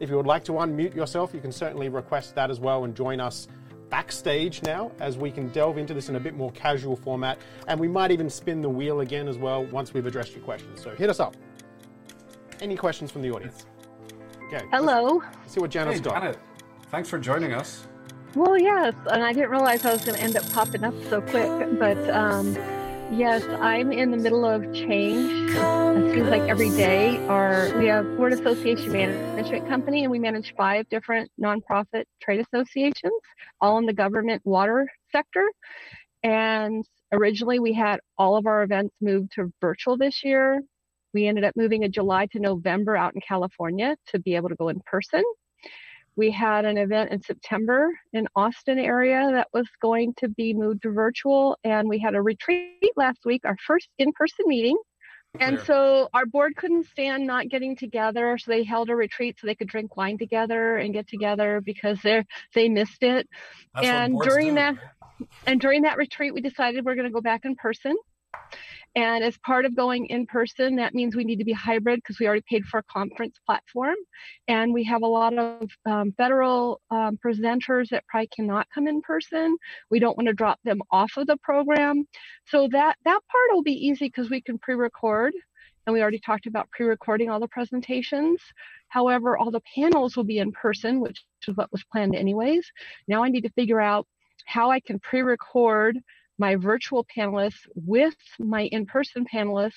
If you would like to unmute yourself, you can certainly request that as well and join us backstage now as we can delve into this in a bit more casual format. And we might even spin the wheel again as well once we've addressed your questions. So hit us up. Any questions from the audience? Okay. Hello. Let's see what Janet's Hey, got. Janet, thanks for joining us. Well, yes, and I didn't realize I was going to end up popping up so quick, but um, yes, I'm in the middle of change. It seems like every day. Our we have Board Association Management Company, and we manage five different nonprofit trade associations, all in the government water sector. And originally, we had all of our events moved to virtual this year. We ended up moving in July to November out in California to be able to go in person. We had an event in September in Austin area that was going to be moved to virtual, and we had a retreat last week, our first in-person meeting. And Clear. so our board couldn't stand not getting together, so they held a retreat so they could drink wine together and get together because they they missed it. That's And during do, that- And during that retreat, we decided we're going to go back in person. And as part of going in person, that means we need to be hybrid because we already paid for a conference platform. And we have a lot of um, federal um, presenters that probably cannot come in person. We don't want to drop them off of the program. So that, that part will be easy because we can pre record. And we already talked about pre recording all the presentations. However, all the panels will be in person, which is what was planned anyways. Now I need to figure out how I can pre record my virtual panelists with my in person panelists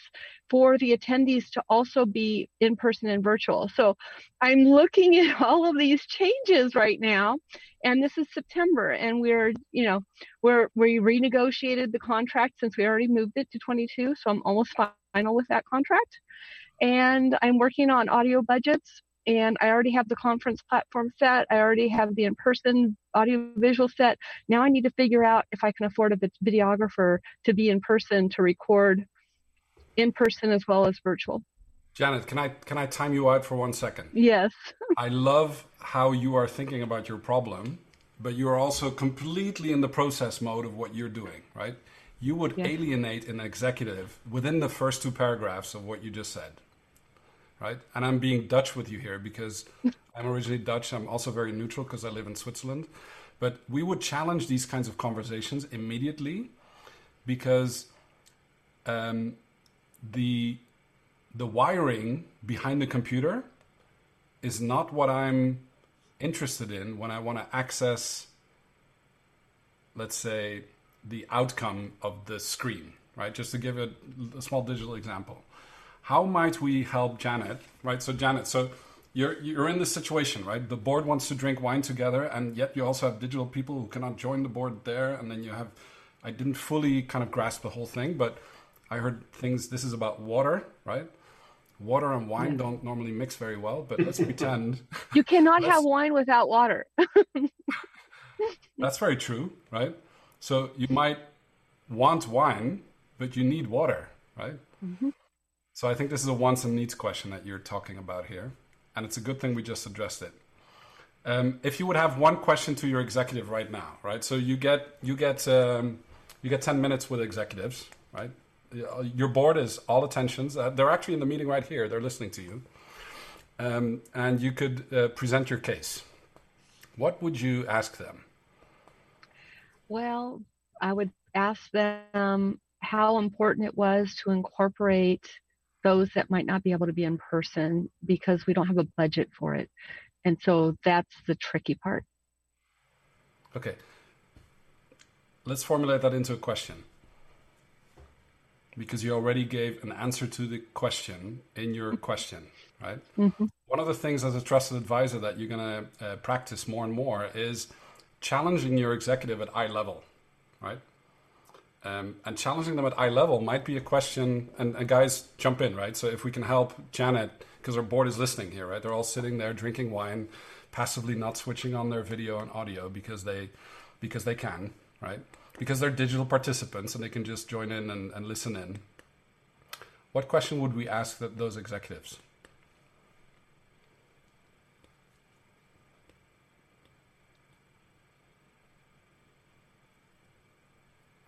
for the attendees to also be in person and virtual. So I'm looking at all of these changes right now. And this is September, and we're, you know, we're we renegotiated the contract since we already moved it to 22. So I'm almost final with that contract. And I'm working on audio budgets and I already have the conference platform set. I already have the in-person audio visual set. Now I need to figure out if I can afford a videographer to be in person to record in person as well as virtual. Janet, can I can I time you out for one second? Yes. I love how you are thinking about your problem, but you are also completely in the process mode of what you're doing, right? You would Yes. alienate an executive within the first two paragraphs of what you just said, right? And I'm being Dutch with you here because I'm originally Dutch. I'm also very neutral because I live in Switzerland. But we would challenge these kinds of conversations immediately because um, the the wiring behind the computer is not what I'm interested in when I want to access, let's say, the outcome of the screen, right? Just to give a, a small digital example. How might we help Janet, right? So, Janet, so you're, you're in this situation, right? The board wants to drink wine together, and yet you also have digital people who cannot join the board there. And then you have, I didn't fully kind of grasp the whole thing, but I heard things. This is about water, right? Water and wine mm. don't normally mix very well, but let's pretend You cannot have wine without water. that's very true, right? So you might want wine, but you need water, right? Mm-hmm. So I think this is a wants and needs question that you're talking about here, and it's a good thing we just addressed it. Um, if you would have one question to your executive right now, right? So you get you get um, you get ten minutes with executives, right? Your board is all attentions. Uh, they're actually in the meeting right here. They're listening to you, um, and you could uh, present your case. What would you ask them? Well, I would ask them how important it was to incorporate those that might not be able to be in person because we don't have a budget for it. And so that's the tricky part. Okay. Let's formulate that into a question. Because you already gave an answer to the question in your question, right? Mhm. One of the things as a trusted advisor that you're going to uh, practice more and more is challenging your executive at eye level, right? Um, and challenging them at eye level might be a question, and, and guys jump in, right? So if we can help Janet, because our board is listening here, right? They're all sitting there drinking wine, passively not switching on their video and audio because they because they can, right? Because they're digital participants and they can just join in and, and listen in. What question would we ask that, those executives?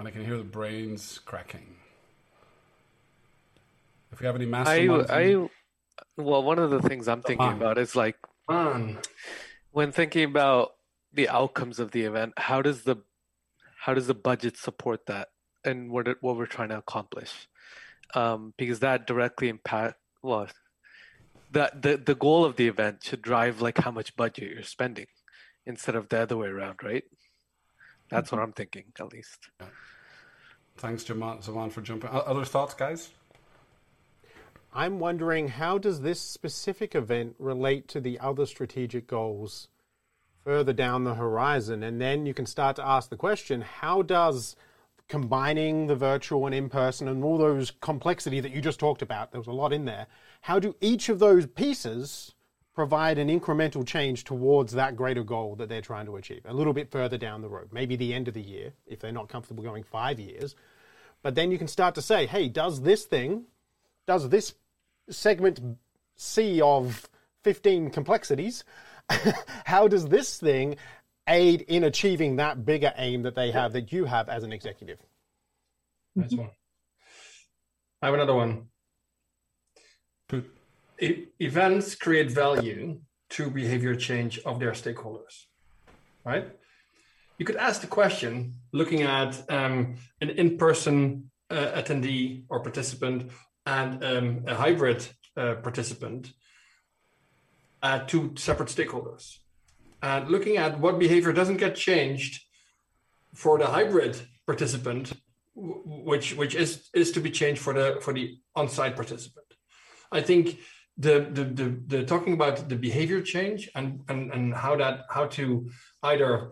And I can hear the brains cracking. If we have any I, masterminds, I, well, one of the things I'm thinking about is like on. When thinking about the outcomes of the event, how does the how does the budget support that and what what we're trying to accomplish? Um, because that directly impact well, that the the goal of the event should drive like how much budget you're spending instead of the other way around, right? That's mm-hmm. what I'm thinking, at least. Yeah. Thanks, Zaman, for jumping. Other thoughts, guys? I'm wondering how does this specific event relate to the other strategic goals further down the horizon? And then you can start to ask the question how does combining the virtual and in person and all those complexity that you just talked about, there was a lot in there, how do each of those pieces provide an incremental change towards that greater goal that they're trying to achieve a little bit further down the road, maybe the end of the year if they're not comfortable going five years. But then you can start to say, hey, does this thing, does this segment C of 15 complexities, how does this thing aid in achieving that bigger aim that they have, that you have as an executive? That's one. I have another one. E- events create value to behavior change of their stakeholders, right? You could ask the question looking at um, an in person uh, attendee or participant and um, a hybrid uh, participant at two separate stakeholders. And looking at what behavior doesn't get changed for the hybrid participant, which which is is to be changed for the for the on-site participant. I think the the the, the talking about the behavior change and and and how that how to either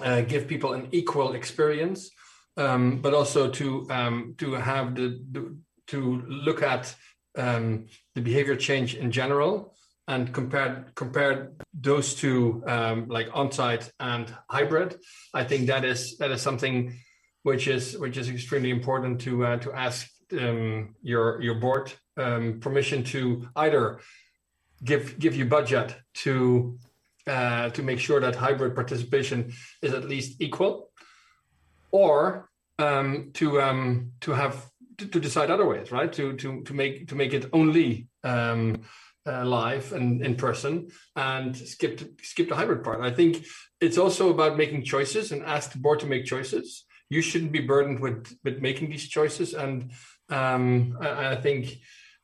uh, give people an equal experience, um, but also to um, to have the, the to look at um, the behavior change in general and compare compare those two um, like on-site and hybrid. I think that is that is something which is which is extremely important to uh, to ask um, your your board um, permission to either give give you budget to uh, to make sure that hybrid participation is at least equal or um, to um, to have to, to, decide other ways, right? To to to make to make it only um, uh, live and in person, and skip to, skip the hybrid part. I think it's also about making choices and ask the board to make choices. You shouldn't be burdened with with making these choices, and um, I, I, think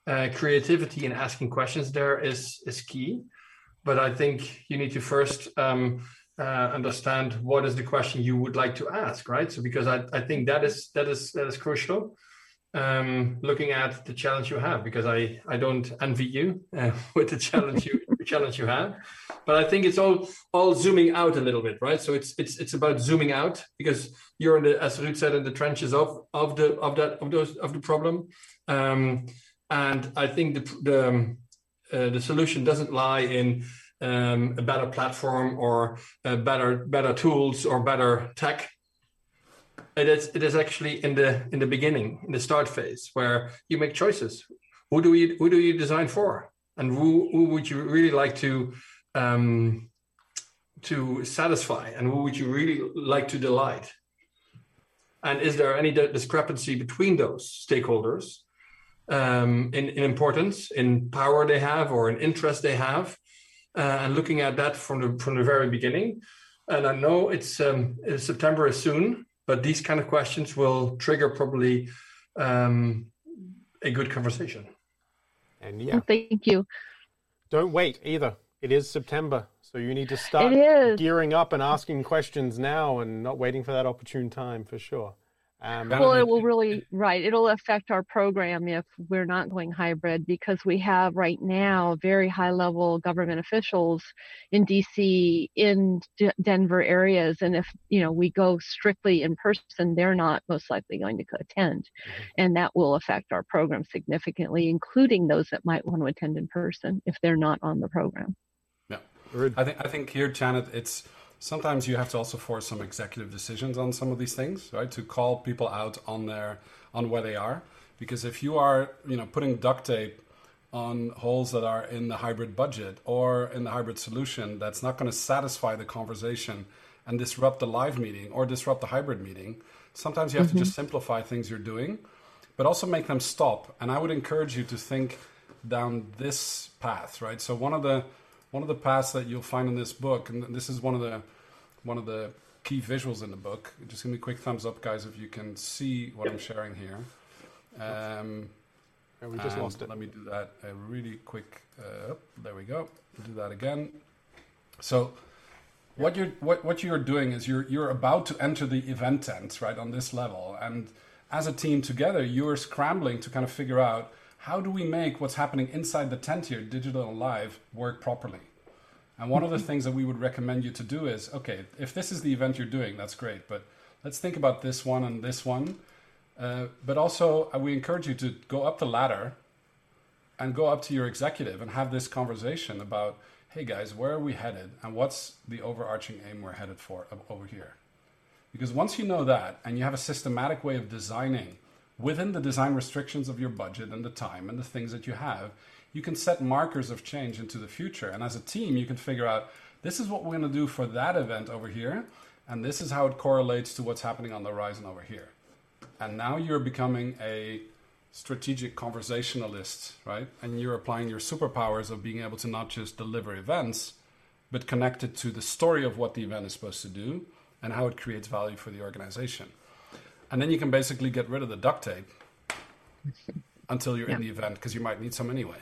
uh, creativity and asking questions there is is key. But I think you need to first um, uh, understand what is the question you would like to ask, right? So because I, I think that is that is that is crucial um, looking at the challenge you have because I, I don't envy you uh, with the challenge you the challenge you have, but I think it's all all zooming out a little bit, right? So it's it's it's about zooming out because you're in the as Ruud said in the trenches of of the of that of those of the problem, um, and I think the the um, uh, the solution doesn't lie in um, a better platform or uh, better better tools or better tech. It is it is actually in the in the beginning in the start phase where you make choices. Who do you who do you design for? And who who would you really like to um, to satisfy? And who would you really like to delight? And is there any discrepancy between those stakeholders um, in, in importance in power they have or in interest they have uh, and looking at that from the from the very beginning and i know it's um, september is soon but these kind of questions will trigger probably um, a good conversation. And yeah, thank you. Don't wait either. It is September, so you need to start gearing up and asking questions now, and not waiting for that opportune time for sure. Um, well, it will really, right. It'll affect our program if we're not going hybrid because we have right now very high level government officials in DC, in D- Denver areas. And if, you know, we go strictly in person, they're not most likely going to attend. Mm-hmm. And that will affect our program significantly, including those that might want to attend in person if they're not on the program. Yeah. I think, I think here, Janet, it's, sometimes you have to also force some executive decisions on some of these things, right? To call people out on their on where they are, because if you are, you know, putting duct tape on holes that are in the hybrid budget or in the hybrid solution, that's not going to satisfy the conversation and disrupt the live meeting or disrupt the hybrid meeting. Sometimes you have mm-hmm. to just simplify things you're doing, but also make them stop. And I would encourage you to think down this path, right? So one of the one of the paths that you'll find in this book, and this is one of the one of the key visuals in the book. Just give me a quick thumbs up, guys, if you can see what I'm sharing here. Um, we just lost it. Let me do that a really quick. Uh, there we go. Do that again. So, what you're what, what you're doing is you're you're about to enter the event tent right on this level, and as a team together, you're scrambling to kind of figure out how do we make what's happening inside the tent here, digital and live, work properly. And one of the things that we would recommend you to do is okay, if this is the event you're doing, that's great, but let's think about this one and this one. Uh, but also, uh, we encourage you to go up the ladder and go up to your executive and have this conversation about hey guys, where are we headed and what's the overarching aim we're headed for over here? Because once you know that and you have a systematic way of designing within the design restrictions of your budget and the time and the things that you have, you can set markers of change into the future. And as a team, you can figure out this is what we're going to do for that event over here, and this is how it correlates to what's happening on the horizon over here. And now you're becoming a strategic conversationalist, right? And you're applying your superpowers of being able to not just deliver events, but connect it to the story of what the event is supposed to do and how it creates value for the organization. And then you can basically get rid of the duct tape until you're yeah. in the event because you might need some anyway.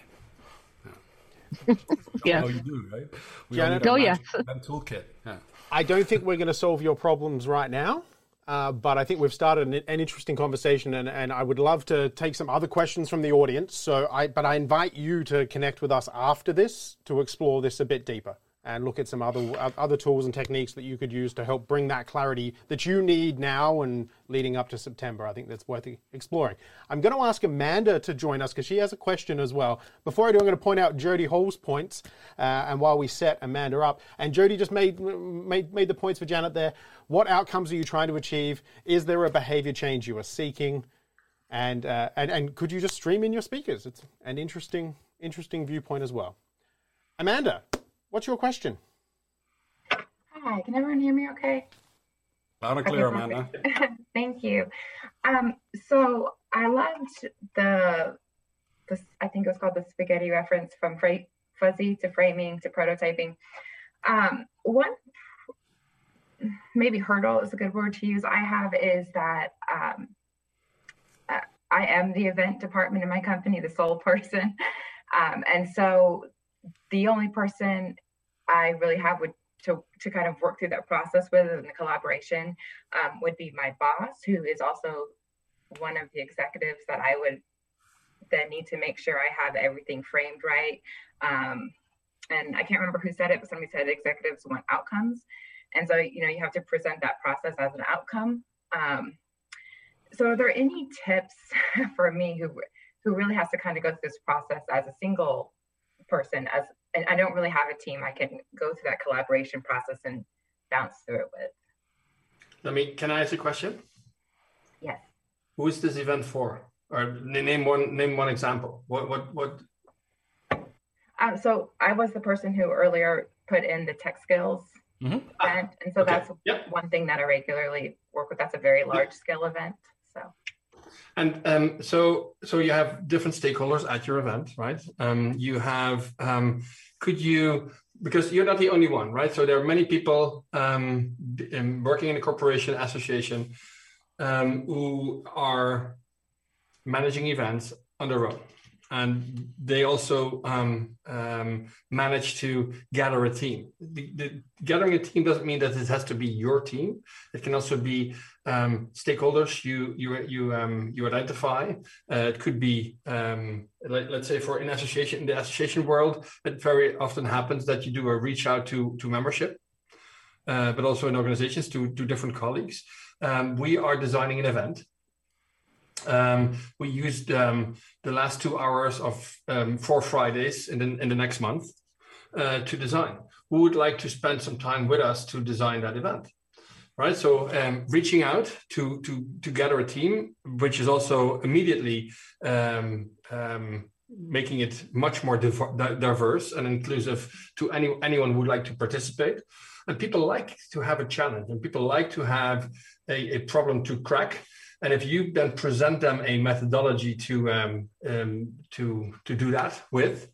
Yeah. Oh, you do, right? We Janet, oh, yes. Toolkit. Yeah. I don't think we're going to solve your problems right now. Uh, but I think we've started an, an interesting conversation, and, and, I would love to take some other questions from the audience. So, I but I invite you to connect with us after this to explore this a bit deeper and look at some other other tools and techniques that you could use to help bring that clarity that you need now and leading up to September. I think that's worth exploring. I'm going to ask Amanda to join us because she has a question as well. Before I do, I'm going to point out Jody Hall's points, uh, and while we set Amanda up, and Jody just made made made the points for Janet there. What outcomes are you trying to achieve? Is there a behavior change you are seeking? And uh, and and could you just stream in your speakers? It's an interesting interesting viewpoint as well. Amanda, What's your question? Hi, can everyone hear me okay? Loud and clear, okay, Amanda. Thank you. Um, so I loved the, the, I think it was called the spaghetti reference from fra- fuzzy to framing to prototyping. Um, one maybe hurdle is a good word to use I have is that um, uh, I am the event department in my company, the sole person. Um, and so the only person I really have would to, to kind of work through that process with and the collaboration um, would be my boss, who is also one of the executives that I would then need to make sure I have everything framed right. Um, and I can't remember who said it, but somebody said executives want outcomes. And so, you know, you have to present that process as an outcome. Um, so are there any tips for me who who really has to kind of go through this process as a single person as and I don't really have a team I can go through that collaboration process and bounce through it with. Let me. Can I ask a question? Yes. Who is this event for? Or name one. Name one example. What? What? What? Um, so I was the person who earlier put in the tech skills mm-hmm. event, and so okay. that's yep. one thing that I regularly work with. That's a very large yep. scale event. And um, so, so you have different stakeholders at your event, right? Um, you have, um, could you, because you're not the only one, right? So there are many people um, working in a corporation association um, who are managing events on their own and they also um, um, manage to gather a team. The, the, gathering a team doesn't mean that it has to be your team. It can also be um, stakeholders you you you um, you identify. Uh, it could be um, let, us say for in association in the association world, it very often happens that you do a reach out to to membership, uh, but also in organizations to to different colleagues. Um, we are designing an event um, we used um, the last two hours of um, four Fridays in the, in the next month uh, to design. Who would like to spend some time with us to design that event? Right. So um, reaching out to, to, to gather a team, which is also immediately um, um, making it much more diverse and inclusive to any, anyone who would like to participate. And people like to have a challenge and people like to have a, a problem to crack and if you then present them a methodology to um, um, to to do that with,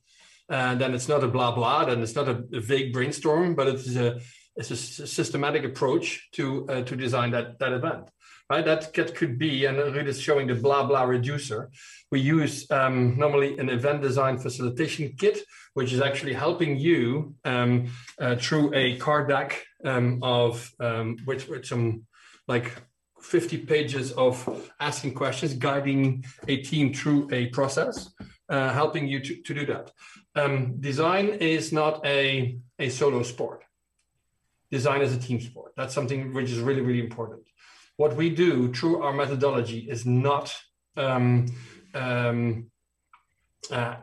and then it's not a blah blah, then it's not a, a vague brainstorm, but it's a it's a systematic approach to uh, to design that that event. Right, that, that could be, and Ruud is showing the blah blah reducer. We use um, normally an event design facilitation kit, which is actually helping you um, uh, through a card deck um, of um, which with some like 50 pages of asking questions, guiding a team through a process, uh, helping you to, to do that. Um, design is not a, a solo sport. Design is a team sport. That's something which is really, really important. What we do through our methodology is not um, um, uh,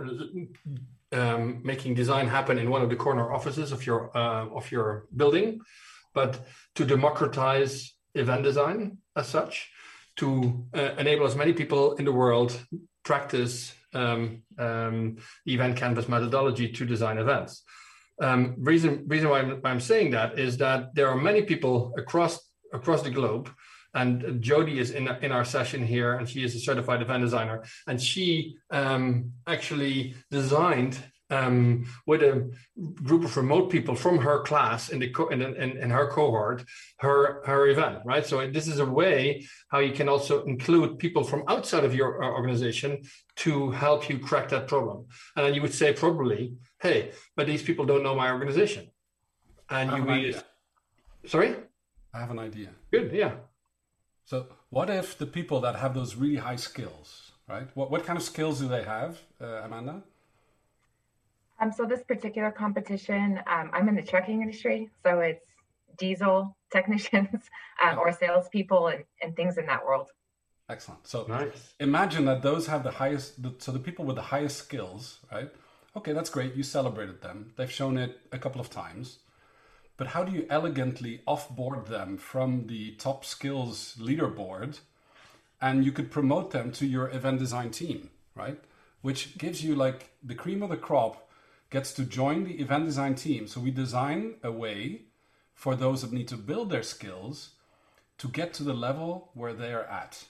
um, making design happen in one of the corner offices of your uh, of your building, but to democratize event design as such to uh, enable as many people in the world practice um, um, event canvas methodology to design events. Um, reason reason why I'm, why I'm, saying that is that there are many people across across the globe, and Jody is in in our session here, and she is a certified event designer, and she um, actually designed um, with a group of remote people from her class in the co- in, in, in, her cohort her her event right? So this is a way how you can also include people from outside of your uh, organization to help you crack that problem. And then you would say probably hey but these people don't know my organization. And you be sorry? I have an idea. Good yeah. So what if the people that have those really high skills right? What, what kind of skills do they have uh, amanda um, so this particular competition, um, I'm in the trucking industry, so it's diesel technicians um, or salespeople and, and things in that world. Excellent. So nice. imagine that those have the highest, so the people with the highest skills, right? Okay, that's great. You celebrated them. They've shown it a couple of times. But how do you elegantly offboard them from the top skills leaderboard and you could promote them to your event design team, right? Which gives you like the cream of the crop gets to join the event design team. So we design a way for those that need to build their skills to get to the level where they are at.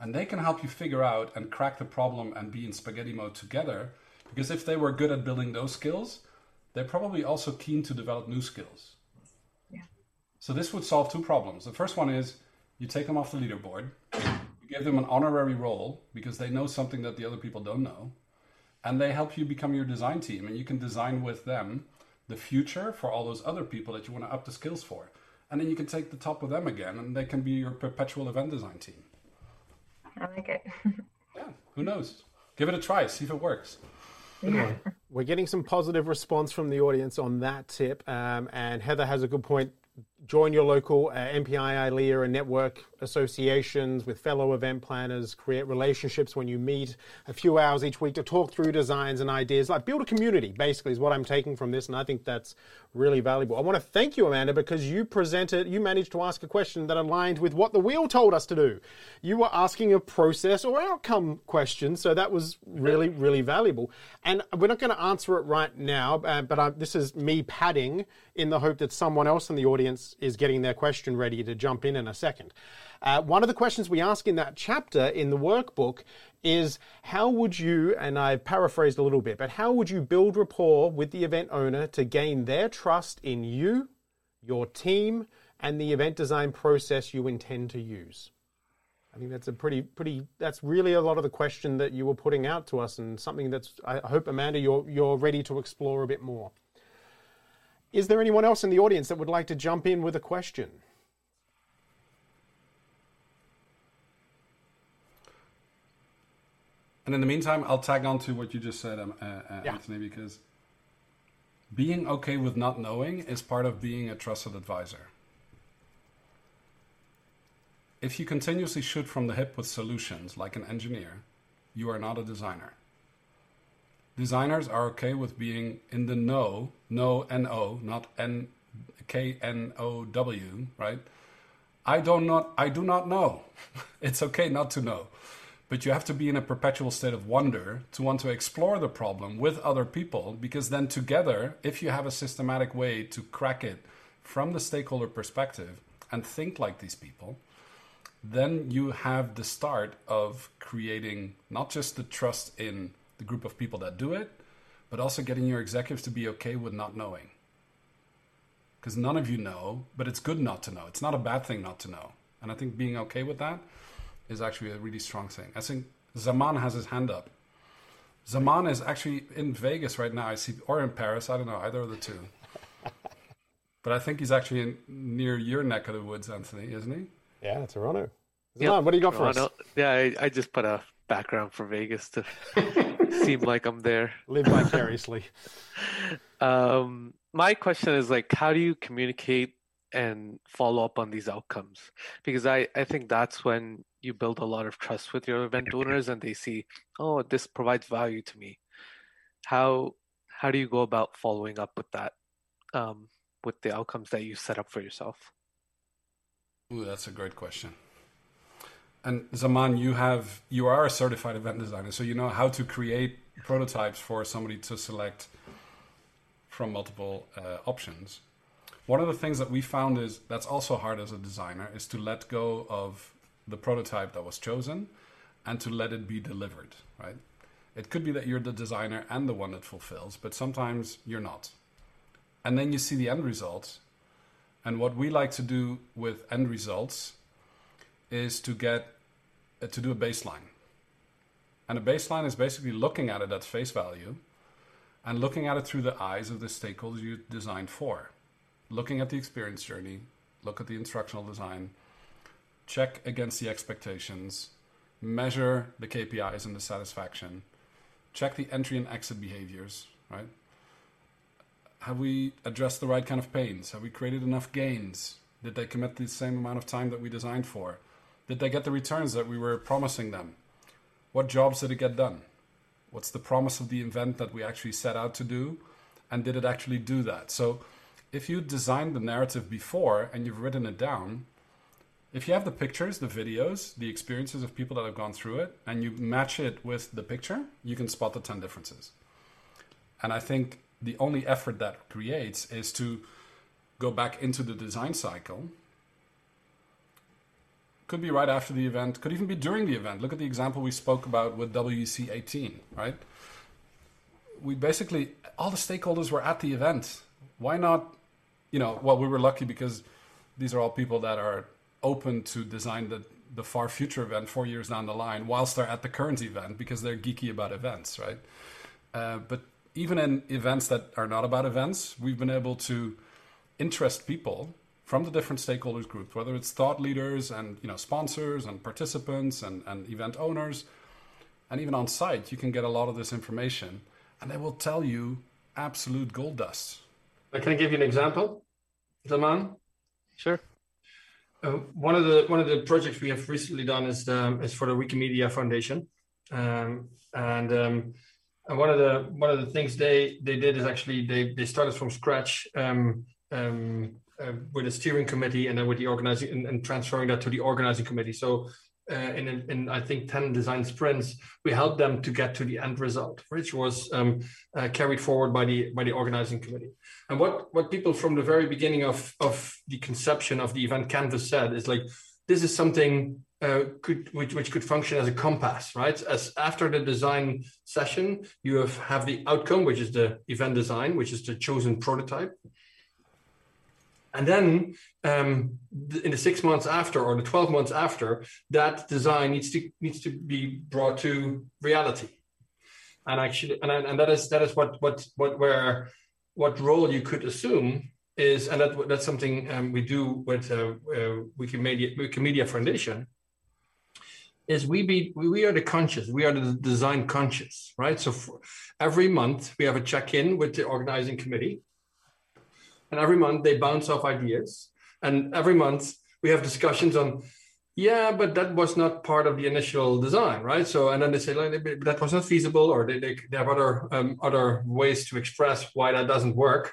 And they can help you figure out and crack the problem and be in spaghetti mode together. Because if they were good at building those skills, they're probably also keen to develop new skills. Yeah. So this would solve two problems. The first one is you take them off the leaderboard, you give them an honorary role because they know something that the other people don't know and they help you become your design team and you can design with them the future for all those other people that you want to up the skills for. And then you can take the top of them again and they can be your perpetual event design team. I like it. Yeah who knows? Give it a try see if it works. Yeah. We're getting some positive response from the audience on that tip, um, and Heather has a good point join your local uh, MPI ILEA and network associations with fellow event planners, create relationships when you meet a few hours each week to talk through designs and ideas. Like build a community, basically, is what I'm taking from this, and I think that's really valuable. I want to thank you, Amanda, because you presented, you managed to ask a question that aligned with what the wheel told us to do. You were asking a process or outcome question, so that was really, really valuable. And we're not going to answer it right now, uh, but I, this is me padding in the hope that someone else in the audience is getting their question ready to jump in in a second. Uh, one of the questions we ask in that chapter in the workbook is how would you, and I've paraphrased a little bit, but how would you build rapport with the event owner to gain their trust in you, your team, and the event design process you intend to use? I think that's a pretty, pretty. That's really a lot of the question that you were putting out to us, and something that's. I hope Amanda, you're you're ready to explore a bit more. Is there anyone else in the audience that would like to jump in with a question? And in the meantime, I'll tag on to what you just said, um, uh, uh, yeah. Anthony, because being okay with not knowing is part of being a trusted advisor. If you continuously shoot from the hip with solutions like an engineer, you are not a designer designers are okay with being in the know, no N O, not N K N O W, right? I don't not I do not know. it's okay not to know. But you have to be in a perpetual state of wonder to want to explore the problem with other people because then together, if you have a systematic way to crack it from the stakeholder perspective and think like these people, then you have the start of creating not just the trust in the group of people that do it, but but also getting your executives to be okay with not knowing. Because none of you know, but it's good not to know. It's not a bad thing not to know. And I think being okay with that is actually a really strong thing. I think Zaman has his hand up. Zaman is actually in Vegas right now. I see, or in Paris. I don't know either of the two. but I think he's actually in, near your neck of the woods, Anthony, isn't he? Yeah, Toronto. Zaman, yep. what do you got for Toronto. us? Yeah, I, I just put a background for Vegas to seem like I'm there. Live vicariously. um, my question is like, how do you communicate and follow up on these outcomes? Because I, I think that's when you build a lot of trust with your event owners and they see, oh, this provides value to me. How how do you go about following up with that, um, with the outcomes that you set up for yourself? Ooh, that's a great question. And Zaman, you have you are a certified event designer, so you know how to create prototypes for somebody to select from multiple uh, options. One of the things that we found is that's also hard as a designer is to let go of the prototype that was chosen and to let it be delivered, right? It could be that you're the designer and the one that fulfills, but sometimes you're not. And then you see the end result. And what we like to do with end results is to get Uh, to do a baseline. And a baseline is basically looking at it at face value and looking at it through the eyes of the stakeholders you designed for. Looking at the experience journey, look at the instructional design, check against the expectations, measure the KPIs and the satisfaction, check the entry and exit behaviors, right? Have we addressed the right kind of pains? Have we created enough gains? Did they commit the same amount of time that we designed for? Did they get the returns that we were promising them? What jobs did it get done? What's the promise of the event that we actually set out to do? And did it actually do that? So, if you designed the narrative before and you've written it down, if you have the pictures, the videos, the experiences of people that have gone through it, and you match it with the picture, you can spot the 10 differences. And I think the only effort that creates is to go back into the design cycle. Could be right after the event, could even be during the event. Look at the example we spoke about with WC 18, right? We basically, all the stakeholders were at the event. Why not, you know, well, we were lucky because these are all people that are open to design the, the far future event four years down the line whilst they're at the current event because they're geeky about events, right? Uh, but even in events that are not about events, we've been able to interest people from the different stakeholders groups, whether it's thought leaders and you know sponsors and participants and, and event owners, and even on site, you can get a lot of this information, and they will tell you absolute gold dust. Can I give you an example, Zaman? Sure. Uh, one of the one of the projects we have recently done is the, um, is for the Wikimedia Foundation, um, and um, and one of the one of the things they they did is actually they they started from scratch um, um, with a steering committee and then with the organizing and, and transferring that to the organizing committee. So uh, in, in I think 10 design sprints, we helped them to get to the end result, which was um, uh, carried forward by the by the organizing committee. And what what people from the very beginning of of the conception of the event canvas said is like this is something uh, could which, which could function as a compass, right? As after the design session, you have have the outcome, which is the event design, which is the chosen prototype. And then um, in the six months after or the 12 months after, that design needs to needs to be brought to reality. And actually, and, and that is that is what what what where what role you could assume is, and that that's something um, we do with uh, uh, Wikimedia Wikimedia Foundation. Is we be we are the conscious, we are the design conscious, right? So every month we have a check in with the organizing committee and every month they bounce off ideas. And every month we have discussions on, yeah, but that was not part of the initial design, right? So, and then they say like, that was not feasible, or they, they, they have other um, other ways to express why that doesn't work.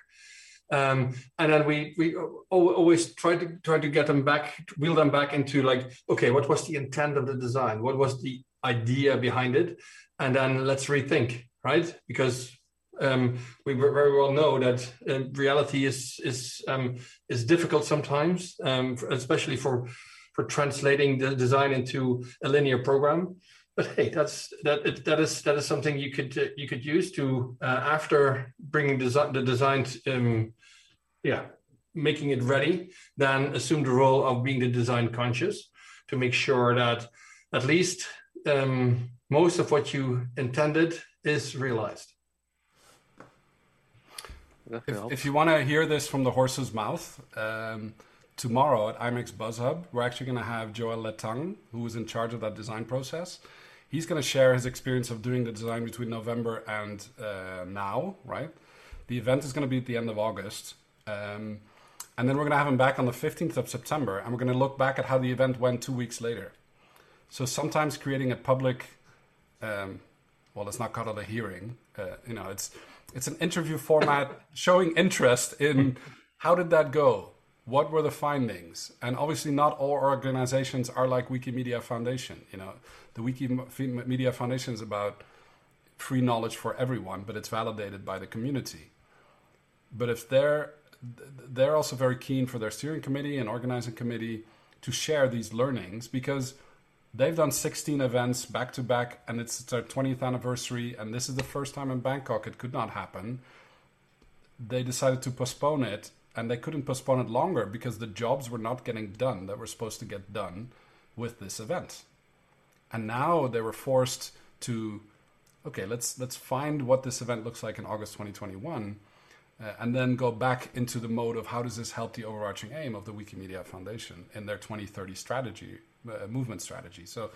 Um, and then we we always try to try to get them back, wheel them back into like, okay, what was the intent of the design? What was the idea behind it? And then let's rethink, right? Because um, we very well know that uh, reality is is um, is difficult sometimes, um, especially for for translating the design into a linear program. but hey, that's that that is that is something you could uh, you could use to uh, after bringing design the design um, yeah making it ready, then assume the role of being the design conscious to make sure that at least um, most of what you intended is realized. If, if, you want to hear this from the horse's mouth, um, tomorrow at IMEX Buzz Hub, we're actually going to have Joel Letang, who is in charge of that design process. He's going to share his experience of doing the design between November and uh, now, right? The event is going to be at the end of August. Um, and then we're going to have him back on the 15th of September, and we're going to look back at how the event went two weeks later. So sometimes creating a public, um, well, let's not called a hearing. Uh, you know, it's it's an interview format showing interest in how did that go, what were the findings, and obviously not all organizations are like Wikimedia Foundation. You know, the Wikimedia Foundation is about free knowledge for everyone, but it's validated by the community. But if they're they're also very keen for their steering committee and organizing committee to share these learnings because they've done 16 events back to back and it's their 20th anniversary and this is the first time in bangkok it could not happen. They decided to postpone it and they couldn't postpone it longer because the jobs were not getting done that were supposed to get done with this event. And now they were forced to okay let's let's find what this event looks like in august 2021 uh, and then go back into the mode of how does this help the overarching aim of the Wikimedia Foundation in their 2030 strategy, uh, movement strategy. So